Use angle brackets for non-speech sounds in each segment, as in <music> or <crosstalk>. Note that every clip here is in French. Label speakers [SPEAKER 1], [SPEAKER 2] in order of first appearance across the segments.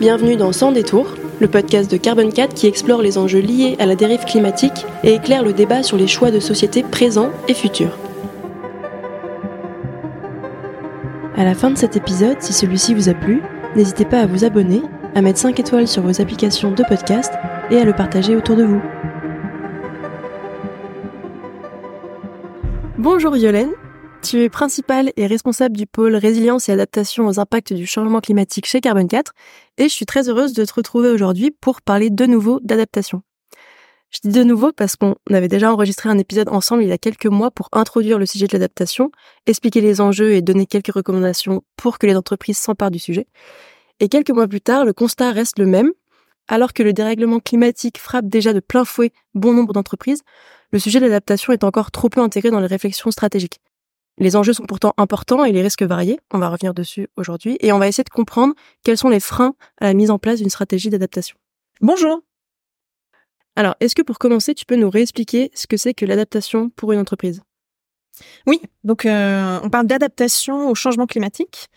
[SPEAKER 1] Bienvenue dans Sans détour, le podcast de Carbon 4 qui explore les enjeux liés à la dérive climatique et éclaire le débat sur les choix de société présents et futurs. À la fin de cet épisode, si celui-ci vous a plu, n'hésitez pas à vous abonner, à mettre 5 étoiles sur vos applications de podcast et à le partager autour de vous. Bonjour Yolène, tu es principale et responsable du pôle résilience et adaptation aux impacts du changement climatique chez Carbon 4 et je suis très heureuse de te retrouver aujourd'hui pour parler de nouveau d'adaptation. Je dis de nouveau parce qu'on avait déjà enregistré un épisode ensemble il y a quelques mois pour introduire le sujet de l'adaptation, expliquer les enjeux et donner quelques recommandations pour que les entreprises s'emparent du sujet. Et quelques mois plus tard, le constat reste le même. Alors que le dérèglement climatique frappe déjà de plein fouet bon nombre d'entreprises, le sujet de l'adaptation est encore trop peu intégré dans les réflexions stratégiques. Les enjeux sont pourtant importants et les risques variés. On va revenir dessus aujourd'hui et on va essayer de comprendre quels sont les freins à la mise en place d'une stratégie d'adaptation.
[SPEAKER 2] Bonjour.
[SPEAKER 1] Alors, est-ce que pour commencer, tu peux nous réexpliquer ce que c'est que l'adaptation pour une entreprise?
[SPEAKER 2] Oui, donc euh, on parle d'adaptation au changement climatique.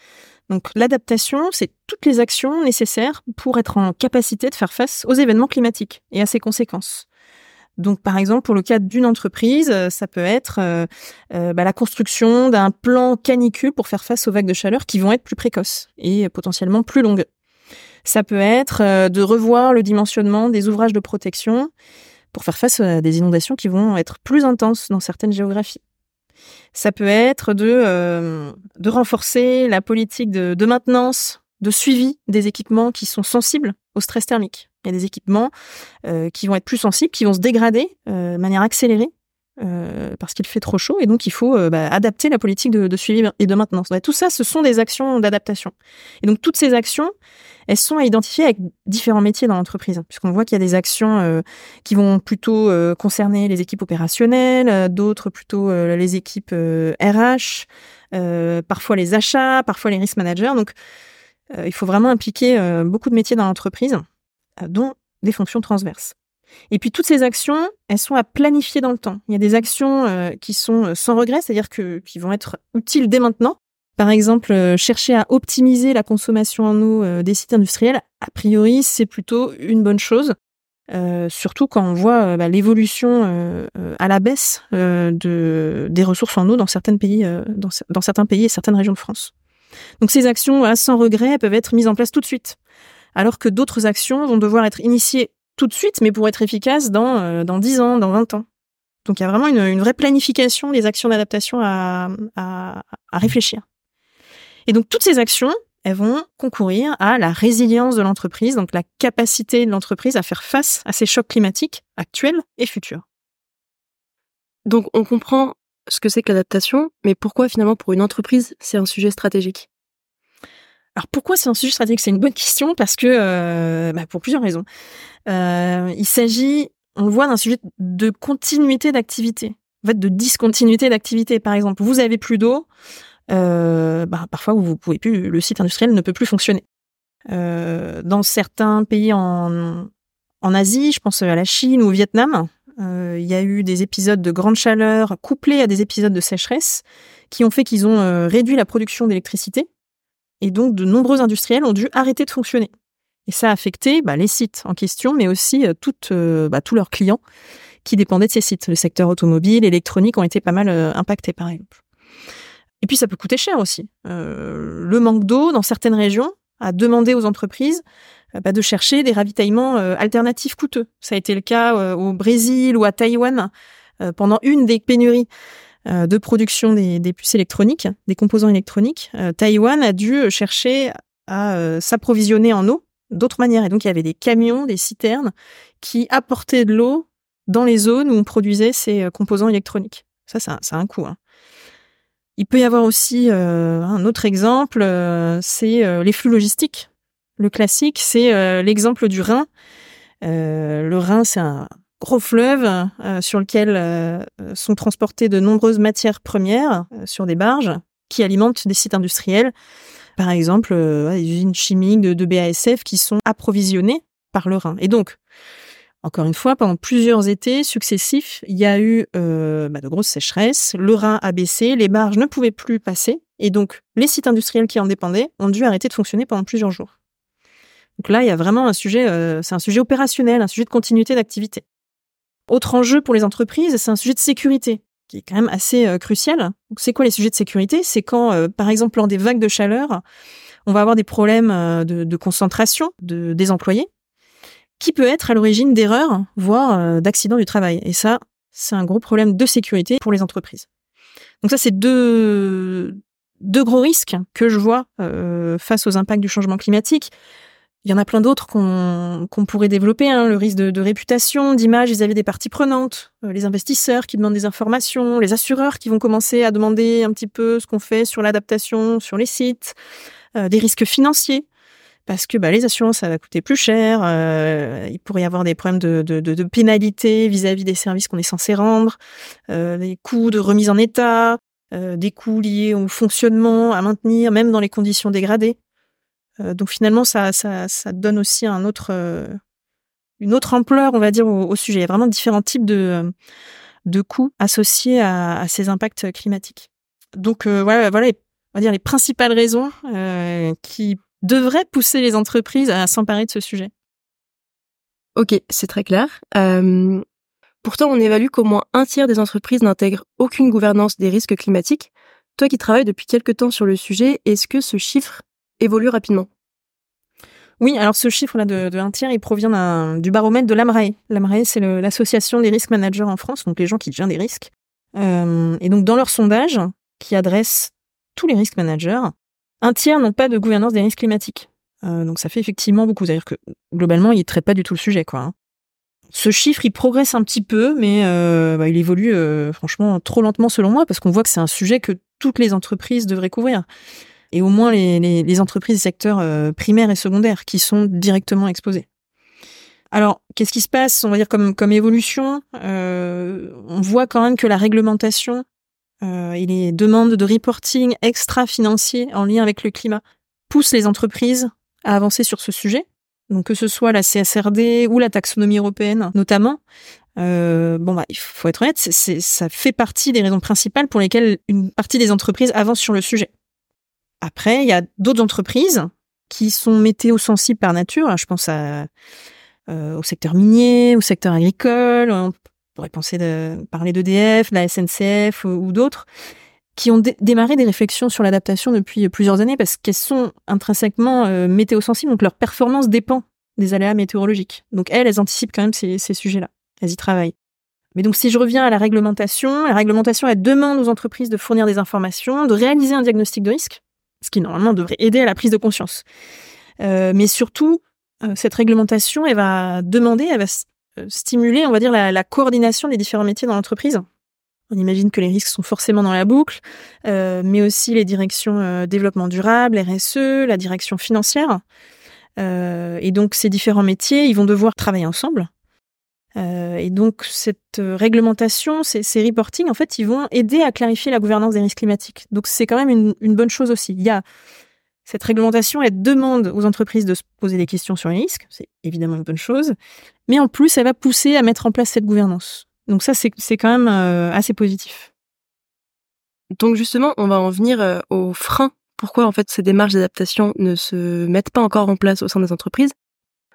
[SPEAKER 2] Donc l'adaptation, c'est toutes les actions nécessaires pour être en capacité de faire face aux événements climatiques et à ses conséquences. Donc, par exemple, pour le cas d'une entreprise, euh, ça peut être euh, euh, bah, la construction d'un plan canicule pour faire face aux vagues de chaleur qui vont être plus précoces et potentiellement plus longues. Ça peut être de revoir le dimensionnement des ouvrages de protection pour faire face à des inondations qui vont être plus intenses dans certaines géographies. Ça peut être de, renforcer la politique de maintenance, de suivi des équipements qui sont sensibles au stress thermique. Il y a des équipements euh, qui vont être plus sensibles, qui vont se dégrader euh, de manière accélérée euh, parce qu'il fait trop chaud et donc il faut bah, adapter la politique de, suivi et de maintenance. tout ça, ce sont des actions d'adaptation. Et donc toutes ces actions, elles sont à identifier avec différents métiers dans l'entreprise, puisqu'on voit qu'il y a des actions qui vont plutôt concerner les équipes opérationnelles, d'autres plutôt les équipes RH, parfois les achats, parfois les risk managers. Donc il faut vraiment impliquer beaucoup de métiers dans l'entreprise dont des fonctions transverses. Et puis toutes ces actions, elles sont à planifier dans le temps. Il y a des actions euh, qui sont euh, sans regret, c'est-à-dire que qui vont être utiles dès maintenant. Par exemple, euh, chercher à optimiser la consommation en eau des sites industriels, a priori, c'est plutôt une bonne chose. surtout quand on voit bah, l'évolution à la baisse de, des ressources en eau dans pays, dans, certains pays et certaines régions de France. Donc ces actions, sans regret, peuvent être mises en place tout de suite alors que d'autres actions vont devoir être initiées tout de suite, mais pour être efficaces dans, euh, dans 10 ans, dans 20 ans. Donc il y a vraiment une, vraie planification des actions d'adaptation à, à, réfléchir. Et donc toutes ces actions, elles vont concourir à la résilience de l'entreprise, donc la capacité de l'entreprise à faire face à ces chocs climatiques actuels et futurs.
[SPEAKER 1] Donc on comprend ce que c'est que l'adaptation, mais pourquoi finalement pour une entreprise c'est un sujet stratégique?
[SPEAKER 2] Alors pourquoi c'est un sujet stratégique? C'est une bonne question parce que euh, bah, pour plusieurs raisons. Euh, il s'agit, on le voit, d'un sujet de continuité d'activité, en de discontinuité d'activité. Par exemple, vous avez plus d'eau, euh, bah, parfois vous pouvez plus, le site industriel ne peut plus fonctionner. dans certains pays en, en Asie, je pense à la Chine ou au Vietnam, il y a eu des épisodes de grande chaleur couplés à des épisodes de sécheresse qui ont fait qu'ils ont réduit la production d'électricité et donc, de nombreux industriels ont dû arrêter de fonctionner. Et ça a affecté bah, les sites en question, mais aussi euh, euh, bah, tous leurs clients qui dépendaient de ces sites. Le secteur automobile, électronique ont été pas mal euh, impactés, par exemple. Et puis, ça peut coûter cher aussi. le manque d'eau dans certaines régions a demandé aux entreprises bah, de chercher des ravitaillements alternatifs coûteux. Ça a été le cas au Brésil ou à Taïwan pendant une des pénuries euh, de production des, puces électroniques, des composants électroniques, euh, Taïwan a dû chercher à euh, s'approvisionner en eau d'autres manières. Et donc, il y avait des camions, des citernes qui apportaient de l'eau dans les zones où on produisait ces composants électroniques. Ça, ça, a un coût. Hein. Il peut y avoir aussi un autre exemple, c'est les flux logistiques. Le classique, c'est l'exemple du Rhin. le Rhin, c'est un gros fleuve euh, sur lequel euh, sont transportées de nombreuses matières premières euh, sur des barges qui alimentent des sites industriels. Par exemple, des usines chimiques de, BASF qui sont approvisionnées par le Rhin. Et donc, encore une fois, pendant plusieurs étés successifs, il y a eu bah, de grosses sécheresses, le Rhin a baissé, les barges ne pouvaient plus passer, et donc les sites industriels qui en dépendaient ont dû arrêter de fonctionner pendant plusieurs jours. Donc là, il y a vraiment un sujet, euh, c'est un sujet opérationnel, un sujet de continuité d'activité. Autre enjeu pour les entreprises, c'est un sujet de sécurité qui est quand même assez euh, crucial. Donc, c'est quoi les sujets de sécurité? C'est quand, euh, par exemple, lors des vagues de chaleur, on va avoir des problèmes de, concentration de, des employés, qui peut être à l'origine d'erreurs, voire d'accidents du travail. Et ça, c'est un gros problème de sécurité pour les entreprises. Donc ça, c'est deux, deux gros risques que je vois face aux impacts du changement climatique. Il y en a plein d'autres qu'on pourrait développer, hein, le risque de, réputation, d'image vis-à-vis des parties prenantes, euh, les investisseurs qui demandent des informations, les assureurs qui vont commencer à demander un petit peu ce qu'on fait sur l'adaptation, sur les sites, euh, des risques financiers, parce que bah, les assurances, ça va coûter plus cher, euh, il pourrait y avoir des problèmes de, pénalité vis-à-vis des services qu'on est censé rendre, des coûts de remise en état, des coûts liés au fonctionnement à maintenir, même dans les conditions dégradées. Euh, donc finalement, ça, ça, donne aussi un autre, euh, une autre ampleur, on va dire, au, sujet. Il y a vraiment différents types de, de coûts associés à, ces impacts climatiques. Donc voilà, voilà, on va dire les principales raisons qui devraient pousser les entreprises à s'emparer de ce sujet.
[SPEAKER 1] Ok, c'est très clair. Euh, Pourtant, on évalue qu'au moins un tiers des entreprises n'intègrent aucune gouvernance des risques climatiques. Toi qui travailles depuis quelque temps sur le sujet, est-ce que ce chiffre évolue rapidement
[SPEAKER 2] oui, alors ce chiffre-là de, de, un tiers, il provient du baromètre de l'AMRAE. L'AMRAE, c'est l'association des risques managers en France, donc les gens qui gèrent des risques. Euh, et donc dans leur sondage, qui adresse tous les risques managers, un tiers n'ont pas de gouvernance des risques climatiques. Euh, donc ça fait effectivement beaucoup. C'est-à-dire que globalement, ils ne traitent pas du tout le sujet, quoi. Hein. Ce chiffre, il progresse un petit peu, mais euh, bah, il évolue franchement trop lentement selon moi, parce qu'on voit que c'est un sujet que toutes les entreprises devraient couvrir. Et au moins les, les, les entreprises secteurs euh, primaires et secondaires qui sont directement exposées. Alors, qu'est-ce qui se passe, on va dire, comme, comme évolution euh, On voit quand même que la réglementation euh, et les demandes de reporting extra-financier en lien avec le climat poussent les entreprises à avancer sur ce sujet. Donc que ce soit la CSRD ou la taxonomie européenne notamment, euh, bon bah il faut être honnête, c'est, ça fait partie des raisons principales pour lesquelles une partie des entreprises avancent sur le sujet. Après, il y a d'autres entreprises qui sont météo-sensibles par nature. Je pense euh, au secteur minier, au secteur agricole. On pourrait penser de parler d'EDF, de la SNCF ou, ou d'autres qui ont démarré des réflexions sur l'adaptation depuis plusieurs années parce qu'elles sont intrinsèquement euh, météo-sensibles, donc leur performance dépend des aléas météorologiques. Donc elles, elles anticipent quand même ces, ces sujets-là. Elles y travaillent. Mais donc si je reviens à la réglementation, la réglementation, elle demande aux entreprises de fournir des informations, de réaliser un diagnostic de risque, ce qui normalement devrait aider à la prise de conscience. Euh, mais surtout, euh, cette réglementation, elle va demander, elle va euh, stimuler, on va dire, la, coordination des différents métiers dans l'entreprise on imagine que les risques sont forcément dans la boucle, mais aussi les directions développement durable, RSE, la direction financière. Et donc ces différents métiers, ils vont devoir travailler ensemble. Euh, et donc cette réglementation, ces, ces reporting, en fait, ils vont aider à clarifier la gouvernance des risques climatiques. Donc c'est quand même une, une, bonne chose aussi. Il y a cette réglementation, elle demande aux entreprises de se poser des questions sur les risques, c'est évidemment une bonne chose, mais en plus, elle va pousser à mettre en place cette gouvernance. Donc ça, c'est quand même euh, assez positif.
[SPEAKER 1] Donc justement, on va en venir euh, aux freins. Pourquoi en fait ces démarches d'adaptation ne se mettent pas encore en place au sein des entreprises?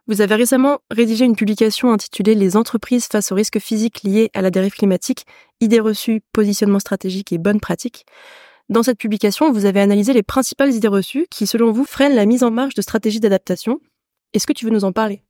[SPEAKER 1] Vous avez récemment rédigé une publication intitulée Les entreprises face aux risques physiques liés à la dérive climatique, idées reçues, positionnement stratégique et bonnes pratiques. Dans cette publication, vous avez analysé les principales idées reçues qui, selon vous, freinent la mise en marche de stratégies d'adaptation. Est-ce que tu veux nous en parler?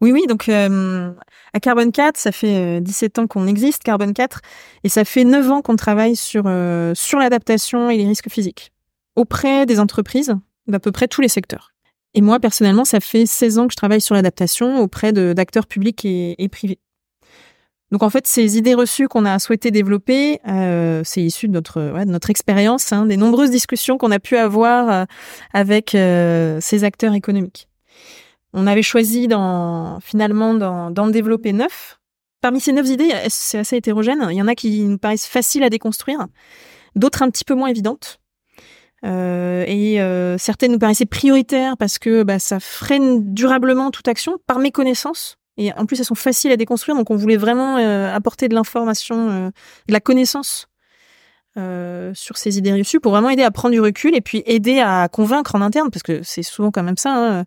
[SPEAKER 2] Oui, oui, donc euh, à Carbon 4, ça fait 17 euh, ans qu'on existe, Carbon 4, et ça fait 9 ans qu'on travaille sur, euh, sur l'adaptation et les risques physiques auprès des entreprises d'à peu près tous les secteurs. Et moi, personnellement, ça fait 16 ans que je travaille sur l'adaptation auprès d'acteurs publics et, privés. Donc en fait, ces idées reçues qu'on a souhaité développer, euh, c'est issu de notre, expérience, hein, des nombreuses discussions qu'on a pu avoir avec ces acteurs économiques. On avait choisi finalement d'en développer neuf. Parmi ces neuf idées, c'est assez hétérogène. Il y en a qui nous paraissent faciles à déconstruire, d'autres un petit peu moins évidentes. Euh, et euh, certaines nous paraissaient prioritaires parce que bah, ça freine durablement toute action par méconnaissance. Et en plus, elles sont faciles à déconstruire, donc on voulait vraiment euh, apporter de l'information, euh, de la connaissance euh, sur ces idées reçues pour vraiment aider à prendre du recul et puis aider à convaincre en interne, parce que c'est souvent quand même ça. Hein,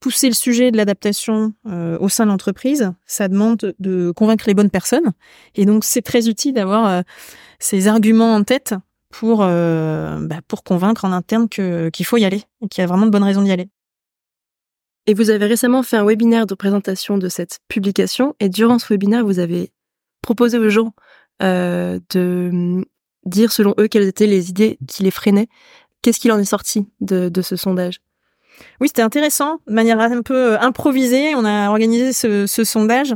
[SPEAKER 2] pousser le sujet de l'adaptation au sein de l'entreprise, ça demande de convaincre les bonnes personnes. Et donc, c'est très utile d'avoir ces arguments en tête pour, bah, pour convaincre en interne qu'il faut y aller et qu'il y a vraiment de bonnes raisons d'y aller.
[SPEAKER 1] Et vous avez récemment fait un webinaire de présentation de cette publication. Et durant ce webinaire, vous avez proposé aux gens euh, de mm, dire selon eux quelles étaient les idées qui les freinaient. Qu'est-ce qu'il en est sorti de, de ce sondage?
[SPEAKER 2] Oui, c'était intéressant. De manière un peu euh, improvisée, on a organisé ce, ce, sondage.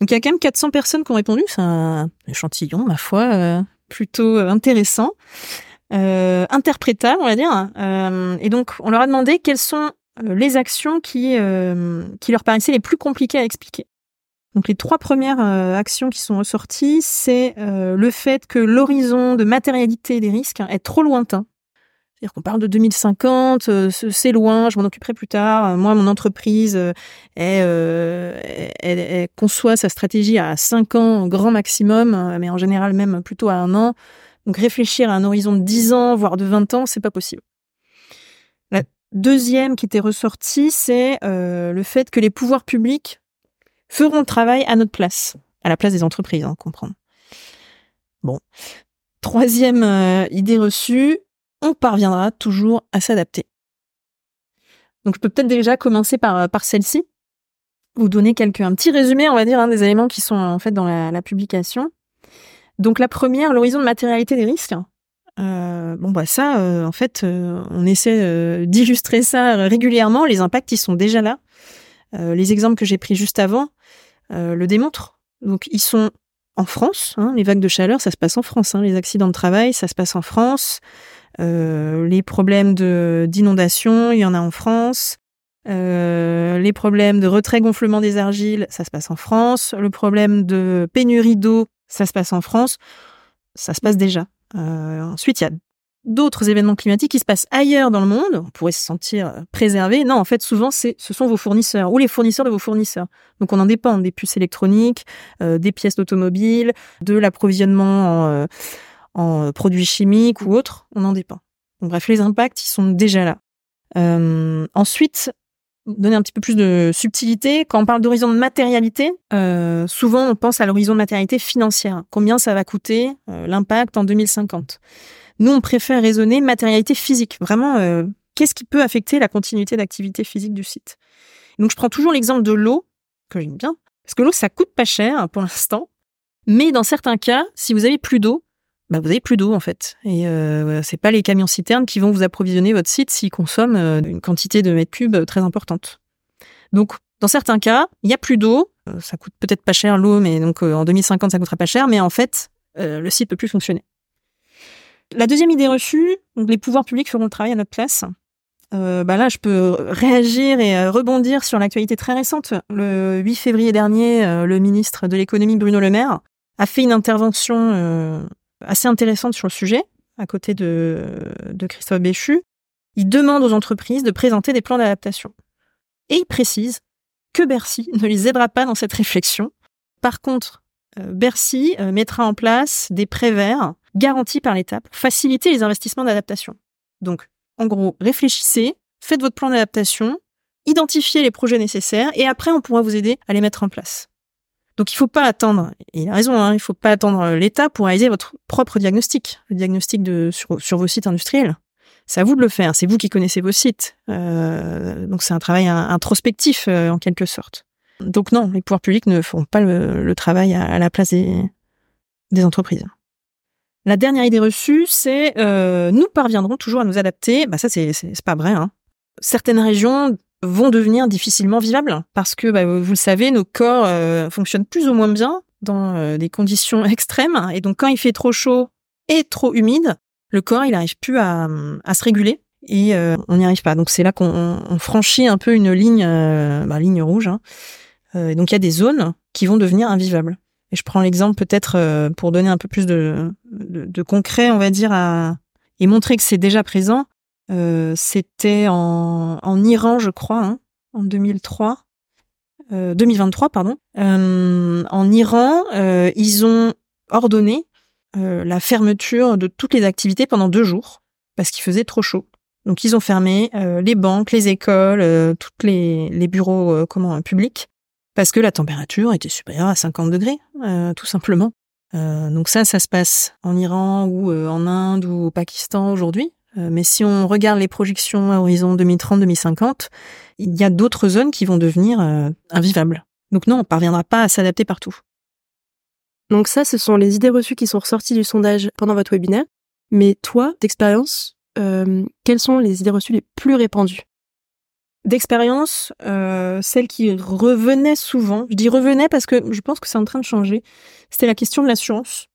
[SPEAKER 2] Donc il y a quand même 400 personnes qui ont répondu. C'est un échantillon, ma foi, euh, plutôt intéressant. Euh, interprétable, on va dire. Euh, et donc, on leur a demandé quelles sont euh, les actions qui, euh, qui leur paraissaient les plus compliquées à expliquer. Donc les trois premières euh, actions qui sont ressorties, c'est le fait que l'horizon de matérialité des risques est trop lointain. C'est-à-dire qu'on parle de 2050, c'est loin, je m'en occuperai plus tard. Moi, mon entreprise, elle, conçoit sa stratégie à 5 ans grand maximum, mais en général même plutôt à un an. Donc réfléchir à un horizon de 10 ans, voire de 20 ans, c'est pas possible. Deuxième qui était ressorti, c'est euh, le fait que les pouvoirs publics feront le travail à notre place, à la place des entreprises, hein, comprendre. Bon. Troisième euh, idée reçue, on parviendra toujours à s'adapter. Donc je peux peut-être déjà commencer par, euh, celle-ci, vous donner quelques, un petit résumé, on va dire, hein, des éléments qui sont en fait dans la, publication. Donc la première, l'horizon de matérialité des risques. Euh, bon bah ça, euh, en fait, on essaie d'illustrer ça régulièrement. Les impacts, ils sont déjà là. les exemples que j'ai pris juste avant le démontrent. Donc ils sont en France. Hein, les vagues de chaleur, ça se passe en France. Hein, les accidents de travail, ça se passe en France. Les problèmes d'inondation, il y en a en France. les problèmes de retrait-gonflement des argiles, ça se passe en France. Le problème de pénurie d'eau, ça se passe en France. Ça se passe déjà. Euh, ensuite, il y a d'autres événements climatiques qui se passent ailleurs dans le monde, on pourrait se sentir euh, préservé. Non, en fait, souvent, ce sont vos fournisseurs ou les fournisseurs de vos fournisseurs. Donc, on en dépend des puces électroniques, euh, des pièces d'automobile, de l'approvisionnement en, produits chimiques ou autres. On en dépend. Bref, les impacts, ils sont déjà là. ensuite, donner un petit peu plus de subtilité. Quand on parle d'horizon de matérialité, euh, souvent on pense à l'horizon de matérialité financière. Combien ça va coûter euh, l'impact en 2050 Nous, on préfère raisonner matérialité physique. Vraiment, euh, qu'est-ce qui peut affecter la continuité d'activité physique du site? Donc, je prends toujours l'exemple de l'eau, que j'aime bien, parce que l'eau, ça coûte pas cher pour l'instant. Mais dans certains cas, si vous avez plus d'eau, bah, vous avez plus d'eau en fait. Et euh, c'est pas les camions citernes qui vont vous approvisionner votre site s'ils consomment euh, une quantité de mètres cubes très importante. Donc, dans certains cas, il y a plus d'eau. Euh, ça coûte peut-être pas cher l'eau, mais donc en 2050 ça coûtera pas cher. Mais en fait, le site peut plus fonctionner. La deuxième idée reçue, donc les pouvoirs publics feront le travail à notre place. bah là, je peux réagir et rebondir sur l'actualité très récente. Le 8 février dernier, le ministre de l'économie Bruno Le Maire a fait une intervention assez intéressante sur le sujet, à côté de, de Christophe Béchu. Il demande aux entreprises de présenter des plans d'adaptation. Et il précise que Bercy ne les aidera pas dans cette réflexion. Par contre, euh, Bercy euh, mettra en place des prêts verts garantis par l'État pour faciliter les investissements d'adaptation. Donc, en gros, réfléchissez, faites votre plan d'adaptation, identifiez les projets nécessaires et après, on pourra vous aider à les mettre en place. Donc il faut pas attendre, il a raison, hein, il faut pas attendre euh, l'État pour réaliser votre propre diagnostic, le diagnostic sur, vos sites industriels. C'est à vous de le faire, c'est vous qui connaissez vos sites. Euh, donc c'est un travail introspectif euh, en quelque sorte. Donc non, les pouvoirs publics ne feront pas le, travail à, la place des, des entreprises. La dernière idée reçue, c'est nous parviendrons toujours à nous adapter. Bah ça, c'est pas vrai. Hein. Certaines régions vont devenir difficilement vivables parce que, bah, vous le savez, nos corps euh, fonctionnent plus ou moins bien dans euh, des conditions <laughs> extrêmes. Et donc, quand il fait trop chaud et trop humide, le corps, il n'arrive plus à, à, se réguler et euh, on n'y arrive pas. Donc, c'est là qu'on franchit un peu une ligne, bah, ligne rouge. Hein. donc, il y a des zones qui vont devenir invivables. Et je prends l'exemple peut-être pour donner un peu plus de, de, concret, on va dire, et montrer que c'est déjà présent. Euh, c'était en, en, Iran, je crois, hein, en 2003. 2023, euh, pardon. Euh, en Iran, ils ont ordonné la fermeture de toutes les activités pendant deux jours parce qu'il faisait trop chaud. Donc ils ont fermé les banques, les écoles, toutes les, les bureaux comment publics parce que la température était supérieure à 50 degrés, tout simplement. donc ça, ça se passe en Iran ou en Inde ou au Pakistan aujourd'hui. Euh, mais si on regarde les projections à horizon 2030-2050, il y a d'autres zones qui vont devenir euh, invivables. Donc non, on parviendra pas à s'adapter partout.
[SPEAKER 1] Donc ça, ce sont les idées reçues qui sont ressorties du sondage pendant votre webinaire. Mais toi, d'expérience, euh, quelles sont les idées reçues les plus répandues?
[SPEAKER 2] D'expérience, euh, celle qui revenait souvent, je dis revenait parce que je pense que c'est en train de changer, c'était la question de l'assurance.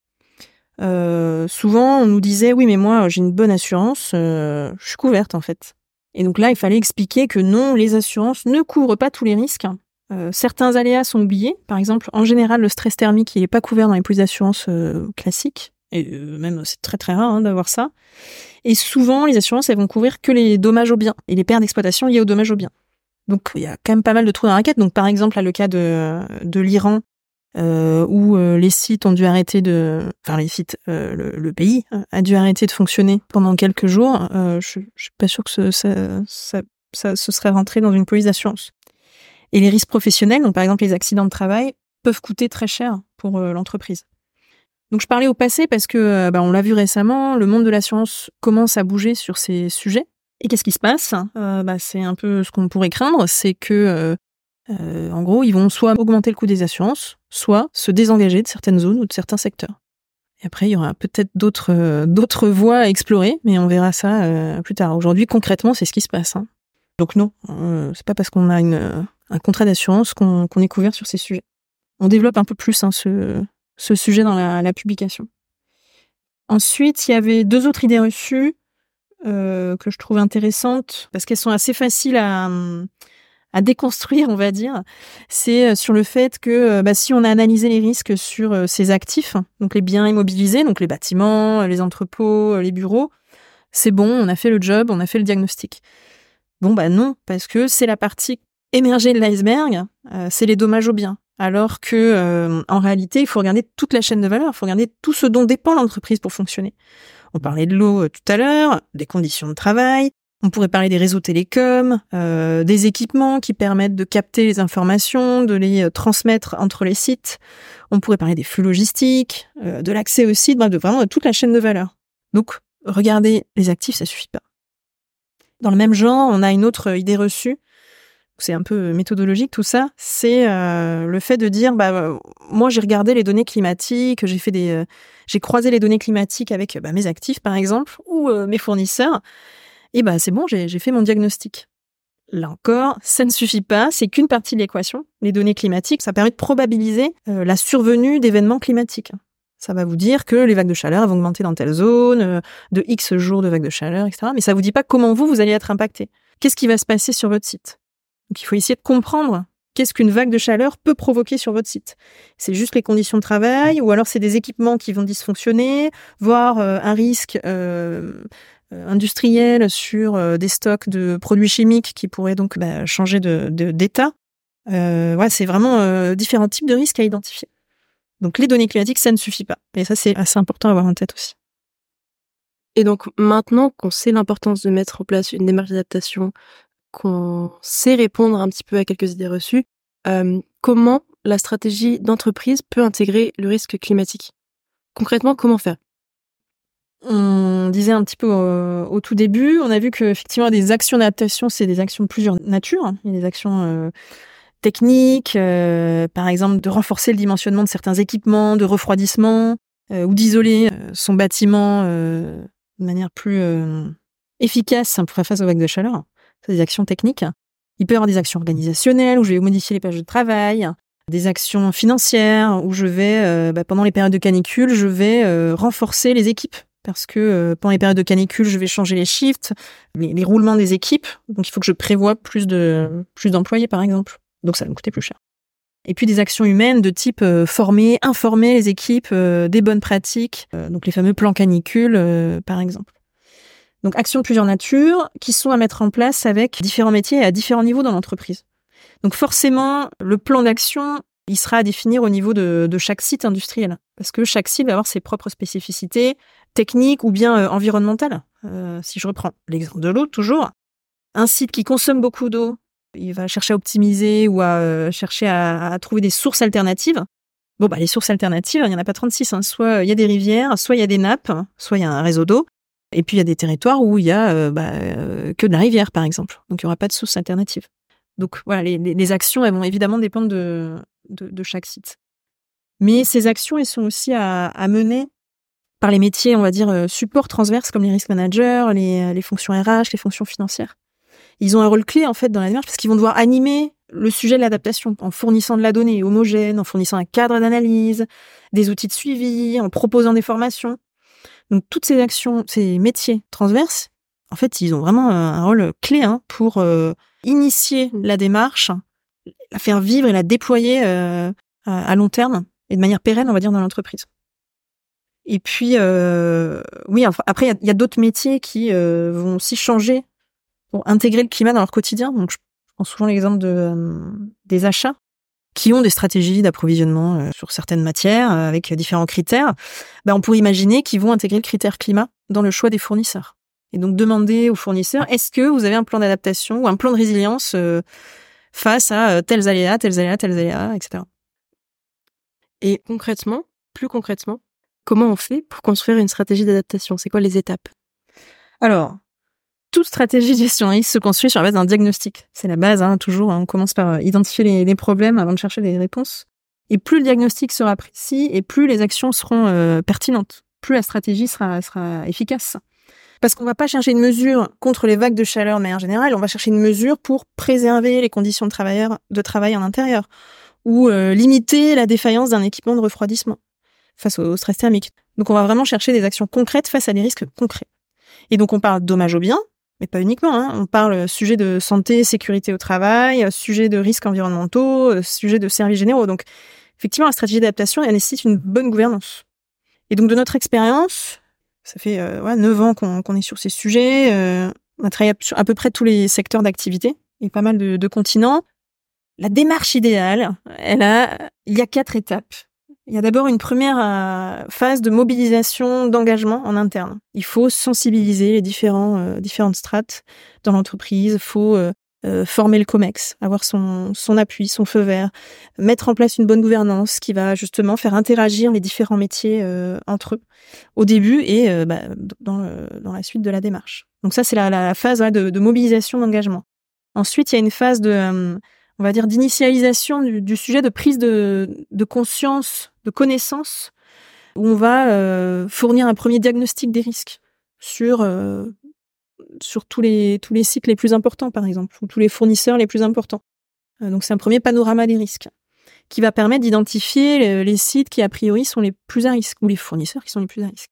[SPEAKER 2] Euh, souvent, on nous disait oui, mais moi, j'ai une bonne assurance, euh, je suis couverte en fait. Et donc là, il fallait expliquer que non, les assurances ne couvrent pas tous les risques. Euh, certains aléas sont oubliés. Par exemple, en général, le stress thermique, il n'est pas couvert dans les polices d'assurance classiques. Et même, c'est très très rare hein, d'avoir ça. Et souvent, les assurances, elles vont couvrir que les dommages aux biens et les pertes d'exploitation liées aux dommages aux biens. Donc, il y a quand même pas mal de trous dans la raquette. Donc, par exemple, là, le cas de, de l'Iran, euh, où euh, les sites ont dû arrêter de, enfin les sites, euh, le, pays a dû arrêter de fonctionner pendant quelques jours. je, je suis pas sûr que ce, ça, ça, ça, serait rentré dans une police d'assurance. Et les risques professionnels, donc par exemple les accidents de travail, peuvent coûter très cher pour l'entreprise. Donc je parlais au passé parce que bah, on l'a vu récemment, le monde de l'assurance commence à bouger sur ces sujets. Et qu'est-ce qui se passe? Bah, C'est un peu ce qu'on pourrait craindre, c'est que euh, en gros, ils vont soit augmenter le coût des assurances, soit se désengager de certaines zones ou de certains secteurs. Et après, il y aura peut-être d'autres euh, voies à explorer, mais on verra ça euh, plus tard. Aujourd'hui, concrètement, c'est ce qui se passe. Hein. Donc non, c'est pas parce qu'on a un contrat d'assurance qu'on est couvert sur ces sujets. On développe un peu plus hein, ce, sujet dans la, publication. Ensuite, il y avait deux autres idées reçues que je trouve intéressantes parce qu'elles sont assez faciles à, à déconstruire, on va dire, c'est euh, sur le fait que euh, bah, si on a analysé les risques sur euh, ces actifs, donc les biens immobilisés, donc les bâtiments, les entrepôts, les bureaux, c'est bon, on a fait le job, on a fait le diagnostic. Bon, bah non, parce que c'est la partie émergée de l'iceberg, c'est les dommages aux biens. Alors que en réalité, il faut regarder toute la chaîne de valeur, il faut regarder tout ce dont dépend l'entreprise pour fonctionner. On parlait de l'eau tout à l'heure, des conditions de travail, on pourrait parler des réseaux télécoms, euh, des équipements qui permettent de capter les informations, de les euh, transmettre entre les sites. On pourrait parler des flux logistiques, euh, de l'accès au site, bref, de vraiment toute la chaîne de valeur. Donc, regarder les actifs, ça suffit pas. Dans le même genre, on a une autre idée reçue. C'est un peu méthodologique tout ça. C'est le fait de dire, bah, moi j'ai regardé les données climatiques, j'ai fait des, j'ai croisé les données climatiques avec bah, mes actifs par exemple ou mes fournisseurs et eh ben c'est bon, j'ai fait mon diagnostic. Là encore, ça ne suffit pas, c'est qu'une partie de l'équation. Les données climatiques, ça permet de probabiliser euh, la survenue d'événements climatiques. Ça va vous dire que les vagues de chaleur vont augmenter dans telle zone, euh, de X jours de vagues de chaleur, etc. Mais ça vous dit pas comment vous, vous allez être impacté. Qu'est-ce qui va se passer sur votre site? Donc il faut essayer de comprendre qu'est-ce qu'une vague de chaleur peut provoquer sur votre site. C'est juste les conditions de travail, ou alors c'est des équipements qui vont dysfonctionner, voire euh, un risque industriels sur euh, des stocks de produits chimiques qui pourraient donc bah, changer de, d'état. Euh, ouais, c'est vraiment différents types de risques à identifier. Donc les données climatiques, ça ne suffit pas. Et ça, c'est assez important à avoir en tête aussi.
[SPEAKER 1] Et donc maintenant qu'on sait l'importance de mettre en place une démarche d'adaptation, qu'on sait répondre un petit peu à quelques idées reçues, comment la stratégie d'entreprise peut intégrer le risque climatique? Concrètement, comment faire?
[SPEAKER 2] On disait un petit peu au, tout début, on a vu que effectivement des actions d'adaptation, c'est des actions de plusieurs natures. Il y a des actions euh, techniques, euh, par exemple de renforcer le dimensionnement de certains équipements, de refroidissement, euh, ou d'isoler son bâtiment de manière plus efficace pour faire face aux vagues de chaleur. C'est des actions techniques. Il peut y avoir des actions organisationnelles où je vais modifier les pages de travail, des actions financières où je vais, bah, pendant les périodes de canicule, je vais renforcer les équipes parce que euh, pendant les périodes de canicule, je vais changer les shifts, les, roulements des équipes. Donc il faut que je prévoie plus de plus d'employés par exemple. Donc ça va me coûter plus cher. Et puis des actions humaines de type euh, former, informer les équipes euh, des bonnes pratiques, donc les fameux plans canicule par exemple. Donc actions de plusieurs natures qui sont à mettre en place avec différents métiers et à différents niveaux dans l'entreprise. Donc forcément, le plan d'action il sera à définir au niveau de, chaque site industriel, parce que chaque site va avoir ses propres spécificités techniques ou bien euh, environnementales. Euh, si je reprends l'exemple de l'eau, toujours, un site qui consomme beaucoup d'eau, il va chercher à optimiser ou à euh, chercher à, trouver des sources alternatives. Bon, bah, les sources alternatives, il n'y en a pas 36. Hein. Soit il y a des rivières, soit il y a des nappes, soit il y a un réseau d'eau. Et puis il y a des territoires où il y a bah, que de la rivière, par exemple. Donc il n'y aura pas de source alternative. Donc voilà, les, les, actions, elles vont évidemment dépendre de, de, chaque site. Mais ces actions, elles sont aussi à, mener par les métiers, on va dire, euh, support transverses comme les risk managers, les, les fonctions RH, les fonctions financières. Ils ont un rôle clé en fait dans la démarche parce qu'ils vont devoir animer le sujet de l'adaptation en fournissant de la donnée homogène, en fournissant un cadre d'analyse, des outils de suivi, en proposant des formations. Donc toutes ces actions, ces métiers transverses, en fait, ils ont vraiment un rôle clé hein, pour euh, initier la démarche, la faire vivre et la déployer euh, à long terme et de manière pérenne, on va dire, dans l'entreprise. Et puis, euh, oui, après, il y a, d'autres métiers qui euh, vont aussi changer pour intégrer le climat dans leur quotidien. Donc, je prends souvent l'exemple de, des achats qui ont des stratégies d'approvisionnement sur certaines matières avec différents critères. Ben, on pourrait imaginer qu'ils vont intégrer le critère climat dans le choix des fournisseurs. Et donc, demander aux fournisseurs, est-ce que vous avez un plan d'adaptation ou un plan de résilience face à euh, tels aléas, tels aléas, tels aléas, etc.
[SPEAKER 1] Et concrètement, plus concrètement, comment on fait pour construire une stratégie d'adaptation? C'est quoi les étapes?
[SPEAKER 2] Alors, toute stratégie de gestion risque se construit sur la base d'un diagnostic. C'est la base, hein, toujours. Hein. on commence par euh, identifier les, problèmes avant de chercher les réponses. Et plus le diagnostic sera précis, et plus les actions seront euh, pertinentes, plus la stratégie sera, sera efficace. Parce qu'on va pas chercher une mesure contre les vagues de chaleur de manière générale, on va chercher une mesure pour préserver les conditions de, travail en intérieur ou euh, limiter la défaillance d'un équipement de refroidissement face au stress thermique. Donc on va vraiment chercher des actions concrètes face à des risques concrets. Et donc on parle dommage au bien, mais pas uniquement. Hein. On parle sujet de santé, sécurité au travail, sujet de risques environnementaux, euh, sujet de services généraux. Donc effectivement, la stratégie d'adaptation, elle nécessite une bonne gouvernance. Et donc de notre expérience, ça fait euh, ouais, 9 ans qu'on est sur ces sujets. Euh, on a travaillé sur à peu près tous les secteurs d'activité et pas mal de, continents. La démarche idéale, elle a, il y a quatre étapes. Il y a d'abord une première euh, phase de mobilisation, d'engagement en interne. Il faut sensibiliser les différents, euh, différentes strates dans l'entreprise. Il faut euh, former le COMEX, avoir son, son appui, son feu vert, mettre en place une bonne gouvernance qui va justement faire interagir les différents métiers euh, entre eux au début et euh, bah, dans, dans la suite de la démarche. Donc ça, c'est la, phase de, de, mobilisation d'engagement. Ensuite, il y a une phase de, on va dire, d'initialisation du, du, sujet, de prise de, de conscience, de connaissance, où on va fournir un premier diagnostic des risques sur sur tous les, tous les sites les plus importants, par exemple, ou tous les fournisseurs les plus importants. Euh, donc c'est un premier panorama des risques qui va permettre d'identifier les, sites qui a priori sont les plus à risque, ou les fournisseurs qui sont les plus à risque.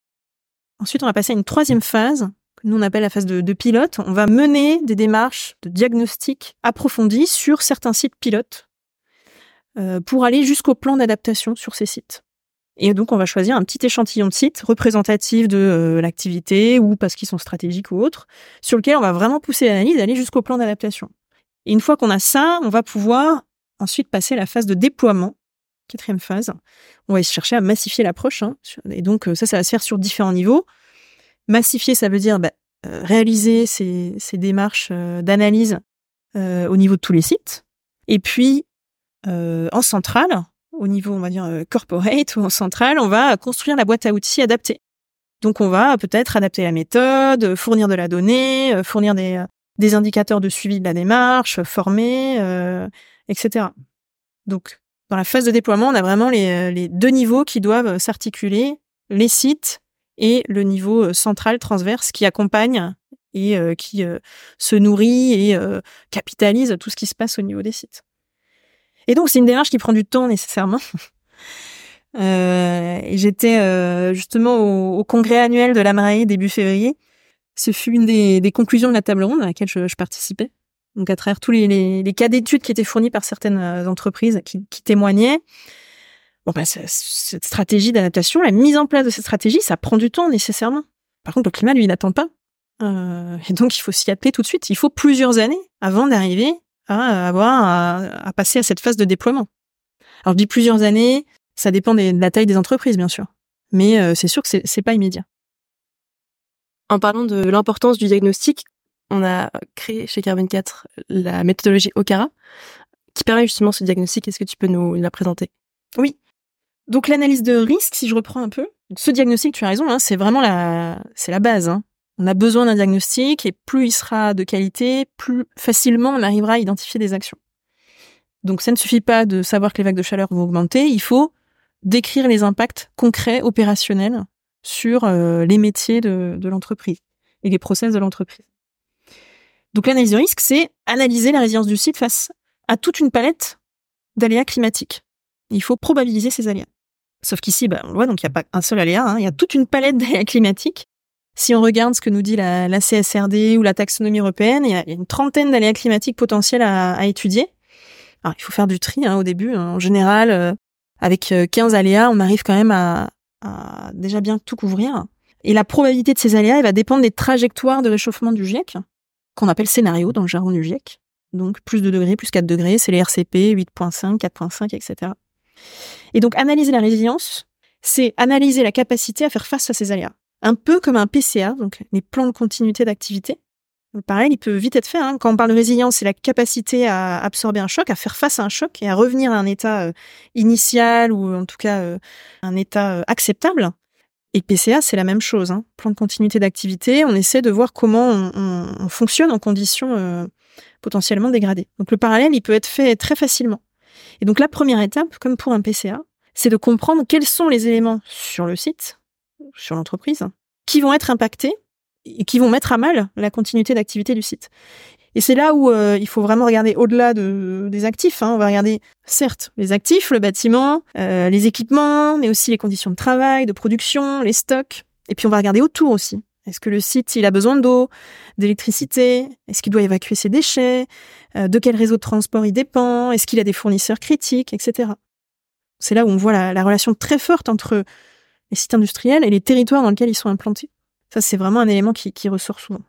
[SPEAKER 2] Ensuite, on va passer à une troisième phase, que nous on appelle la phase de, pilote. On va mener des démarches de diagnostic approfondies sur certains sites pilotes euh, pour aller jusqu'au plan d'adaptation sur ces sites. Et donc, on va choisir un petit échantillon de sites représentatifs de euh, l'activité ou parce qu'ils sont stratégiques ou autres, sur lequel on va vraiment pousser l'analyse aller jusqu'au plan d'adaptation. Et une fois qu'on a ça, on va pouvoir ensuite passer à la phase de déploiement, quatrième phase. On va chercher à massifier l'approche. Hein. et donc, euh, ça, ça va se faire sur différents niveaux. Massifier, ça veut dire bah, euh, réaliser ces démarches d'analyse au niveau de tous les sites. Et puis, en centrale, au niveau, on va dire, euh, corporate ou en centrale, on va construire la boîte à outils adaptée. Donc, on va peut-être adapter la méthode, fournir de la donnée, euh, fournir des, euh, des indicateurs de suivi de la démarche, former, etc. Donc, dans la phase de déploiement, on a vraiment les, les deux niveaux qui doivent s'articuler, les sites et le niveau central transverse qui accompagne et qui se nourrit et capitalise tout ce qui se passe au niveau des sites. Et donc, c'est une démarche qui prend du temps nécessairement. <laughs> Euh, J'étais euh, justement au, congrès annuel de l'AMRAE début février. Ce fut une des, conclusions de la table ronde à laquelle je, participais. Donc, à travers tous les, cas d'études qui étaient fournis par certaines euh, entreprises qui, témoignaient, bon, bah, cette stratégie d'adaptation, la mise en place de cette stratégie, ça prend du temps nécessairement. Par contre, le climat, lui, n'attend pas. Et donc, il faut s'y appeler tout de suite. Il faut plusieurs années avant d'arriver à avoir à, passer à cette phase de déploiement. Alors je dis plusieurs années, ça dépend de la taille des entreprises, bien sûr. Mais euh, c'est sûr que c'est, c'est pas immédiat.
[SPEAKER 1] En parlant de l'importance du diagnostic, on a créé chez Carbon 4 la méthodologie OCARA, qui permet justement ce diagnostic. Est-ce que tu peux nous la présenter?
[SPEAKER 2] Oui. Donc l'analyse de risque, si je reprends un peu, ce diagnostic, tu as raison, hein, c'est vraiment la, c'est la base. Hein. On a besoin d'un diagnostic et plus il sera de qualité, plus facilement on arrivera à identifier des actions. Donc ça ne suffit pas de savoir que les vagues de chaleur vont augmenter, il faut décrire les impacts concrets, opérationnels sur euh, les métiers de, l'entreprise et les process de l'entreprise. Donc l'analyse de risque, c'est analyser la résilience du site face à toute une palette d'aléas climatiques. Il faut probabiliser ces aléas. Sauf qu'ici, bah, on voit, donc il n'y a pas un seul aléa, hein, il y a toute une palette d'aléas climatiques. Si on regarde ce que nous dit la, CSRD ou la taxonomie européenne, il y a une trentaine d'aléas climatiques potentiels à, étudier. Alors, il faut faire du tri hein, au début. Hein. En général, euh, avec 15 euh, aléas, on arrive quand même à, à, déjà bien tout couvrir. Et la probabilité de ces aléas, elle va dépendre des trajectoires de réchauffement du GIEC, qu'on appelle scénario dans le jargon du GIEC. Donc, plus de degrés, plus 4 degrés, c'est les RCP, 8.5, 4.5, etc. Et donc, analyser la résilience, c'est analyser la capacité à faire face à ces aléas. Un peu comme un PCA, donc les plans de continuité d'activité. Pareil, il peut vite être fait. Hein. Quand on parle de résilience, c'est la capacité à absorber un choc, à faire face à un choc et à revenir à un état euh, initial ou en tout cas euh, un état euh, acceptable. Et PCA, c'est la même chose. Hein. Plan de continuité d'activité, on essaie de voir comment on fonctionne en conditions potentiellement dégradées. Donc le parallèle, il peut être fait très facilement. Et donc la première étape, comme pour un PCA, c'est de comprendre quels sont les éléments sur le site, sur l'entreprise, qui vont être impactés et qui vont mettre à mal la continuité d'activité du site. Et c'est là où euh, il faut vraiment regarder au-delà de, des actifs. Hein. On va regarder, certes, les actifs, le bâtiment, euh, les équipements, mais aussi les conditions de travail, de production, les stocks. Et puis on va regarder autour aussi. Est-ce que le site, il a besoin d'eau, d'électricité? Est-ce qu'il doit évacuer ses déchets? Euh, De quel réseau de transport il dépend? Est-ce qu'il a des fournisseurs critiques, etc. C'est là où on voit la, relation très forte entre les sites industriels et les territoires dans lesquels ils sont implantés. Ça, c'est vraiment un élément qui, ressort souvent.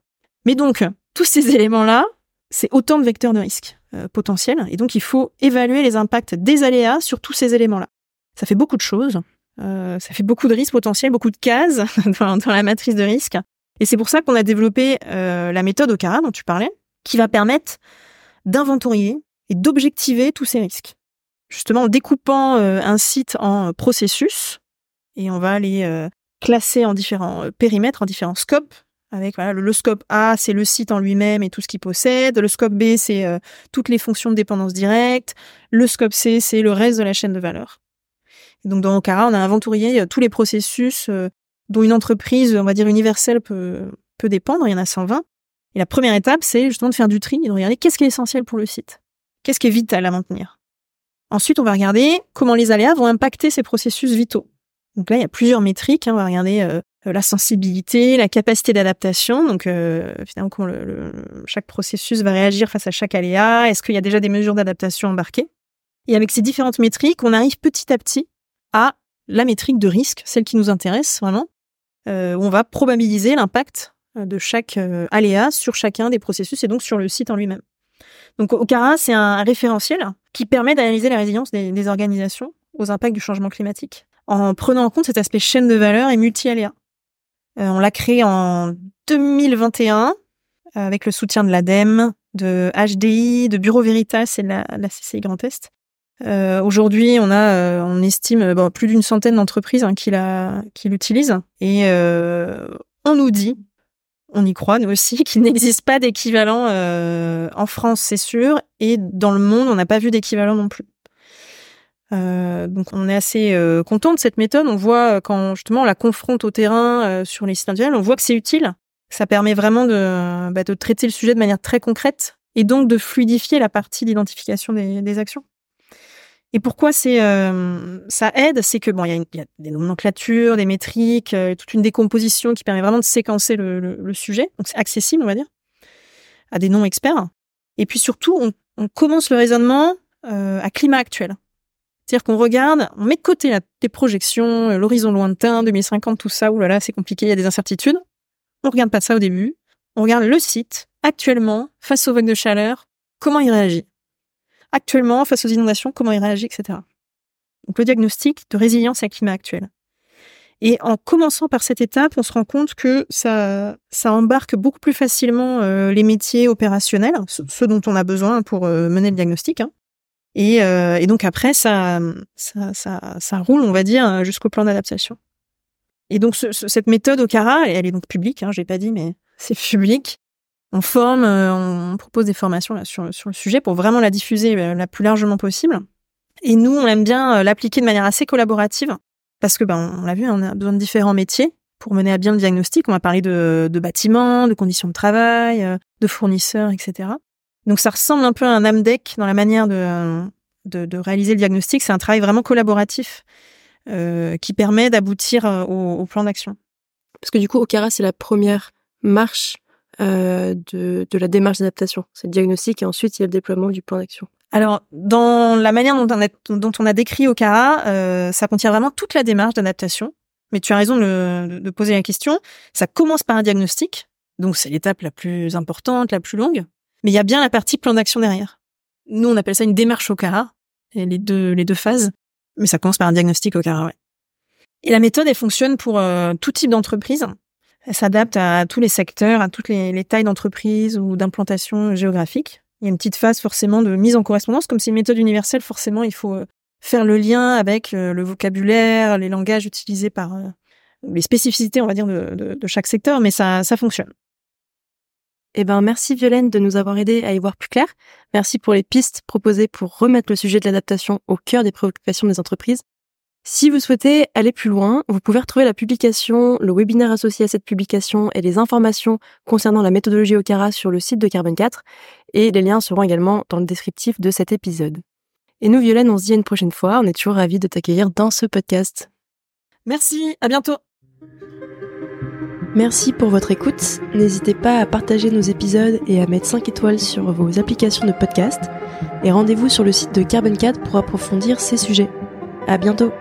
[SPEAKER 2] Mais donc, tous ces éléments-là, c'est autant de vecteurs de risque euh, potentiels. Et donc, il faut évaluer les impacts des aléas sur tous ces éléments-là. Ça fait beaucoup de choses. Euh, ça fait beaucoup de risques potentiels, beaucoup de cases <laughs> dans, la matrice de risque. Et c'est pour ça qu'on a développé euh, la méthode OCARA dont tu parlais, qui va permettre d'inventorier et d'objectiver tous ces risques. Justement, en découpant un site en processus, et on va les euh, classer en différents euh, périmètres, en différents scopes. Avec le, scope A, c'est le site en lui-même et tout ce qu'il possède. Le scope B, c'est euh, toutes les fonctions de dépendance directe. Le scope C, c'est le reste de la chaîne de valeur. Donc dans Okara, on a inventorié tous les processus dont une entreprise, on va dire universelle, peut, peut dépendre. Il y en a 120. Et la première étape, c'est justement de faire du tri et de regarder qu'est-ce qui est essentiel pour le site. Qu'est-ce qui est vital à maintenir? Ensuite, on va regarder comment les aléas vont impacter ces processus vitaux. Donc là, il y a plusieurs métriques. Hein. On va regarder euh, la sensibilité, la capacité d'adaptation. Donc euh, finalement, chaque processus va réagir face à chaque aléa. Est-ce qu'il y a déjà des mesures d'adaptation embarquées? Et avec ces différentes métriques, on arrive petit à petit à la métrique de risque, celle qui nous intéresse vraiment, euh, on va probabiliser l'impact euh, de chaque aléa sur chacun des processus et donc sur le site en lui-même. Donc Okara, c'est un référentiel qui permet d'analyser la résilience des organisations aux impacts du changement climatique en prenant en compte cet aspect chaîne de valeur et multi-aléa. Euh, on l'a créé en 2021 avec le soutien de l'ADEME, de HDI, de Bureau Veritas et de la, CCI Grand Est. Euh, Aujourd'hui, on euh, estime plus d'une centaine d'entreprises hein, qui l'utilisent et euh, on nous dit, on y croit nous aussi, <laughs> qu'il n'existe pas d'équivalent euh, en France, c'est sûr, et dans le monde, on n'a pas vu d'équivalent non plus. Euh, donc on est assez euh, content de cette méthode. On voit euh, quand justement on la confronte au terrain euh, sur les sites industriels, on voit que c'est utile. Ça permet vraiment de, bah, de, traiter le sujet de manière très concrète et donc de fluidifier la partie d'identification des, actions. Et pourquoi c'est ça aide, c'est que bon, il y, a des nomenclatures, des métriques, toute une décomposition qui permet vraiment de séquencer le, sujet. Donc c'est accessible, on va dire, à des non experts. Et puis surtout, on commence le raisonnement à climat actuel. C'est-à-dire qu'on regarde, on met de côté les projections, euh, l'horizon lointain, 2050, tout ça, oulala, c'est compliqué, il y a des incertitudes. On regarde pas ça au début. On regarde le site, actuellement, face aux vagues de chaleur, comment il réagit. Actuellement, face aux inondations, comment il réagit, etc. donc le diagnostic de résilience à climat actuel. Et en commençant par cette étape, on se rend compte que ça, ça embarque beaucoup plus facilement euh, les métiers opérationnels, ceux dont on a besoin pour euh, mener le diagnostic. Hein. Et, euh, et, donc après, ça, ça, ça, roule, on va dire, jusqu'au plan d'adaptation. Et donc ce, cette méthode OCARA, elle est donc publique, hein, j'ai pas dit, mais <laughs> c'est public. On forme, on propose des formations sur, sur le sujet pour vraiment la diffuser la plus largement possible. Et nous, on aime bien l'appliquer de manière assez collaborative parce que ben, on l'a vu, on a besoin de différents métiers pour mener à bien le diagnostic. On va parler de, bâtiments, de conditions de travail, euh, de fournisseurs, etc. Donc ça ressemble un peu à un AMDEC dans la manière de, de, de réaliser le diagnostic. C'est un travail vraiment collaboratif euh, qui permet d'aboutir euh, au, au, plan d'action.
[SPEAKER 1] Parce que du coup, OCARA, c'est la première marche euh, de, de la démarche d'adaptation. C'est le diagnostic et ensuite il y a le déploiement du plan d'action.
[SPEAKER 2] Alors, dans la manière dont on a, dont on a décrit Okara, euh, ça contient vraiment toute la démarche d'adaptation. Mais tu as raison de, de, poser la question. Ça commence par un diagnostic, donc c'est l'étape la plus importante, la plus longue. Mais il y a bien la partie plan d'action derrière. Nous, on appelle ça une démarche Okara, et les deux, les deux phases. Mais ça commence par un diagnostic Okara, ouais. Et la méthode, elle fonctionne pour euh, tout type d'entreprise. Elle s'adapte à tous les secteurs, à toutes les, les tailles d'entreprise ou d'implantation géographique. Il y a une petite phase forcément de mise en correspondance. Comme c'est une méthode universelle, forcément, il faut euh, faire le lien avec euh, le vocabulaire, les langages utilisés par les spécificités, on va dire, de, de, chaque secteur, mais ça, ça fonctionne.
[SPEAKER 1] Eh ben, merci Violaine de nous avoir aidé à y voir plus clair. Merci pour les pistes proposées pour remettre le sujet de l'adaptation au cœur des préoccupations des entreprises. Si vous souhaitez aller plus loin, vous pouvez retrouver la publication, le webinaire associé à cette publication et les informations concernant la méthodologie OCARA sur le site de Carbone 4 et les liens seront également dans le descriptif de cet épisode. Et nous, Violaine, on se dit à une prochaine fois. On est toujours ravis de t'accueillir dans ce podcast.
[SPEAKER 2] Merci, à bientôt.
[SPEAKER 1] Merci pour votre écoute. N'hésitez pas à partager nos épisodes et à mettre 5 étoiles sur vos applications de podcast. Et rendez-vous sur le site de Carbone 4 pour approfondir ces sujets. À bientôt.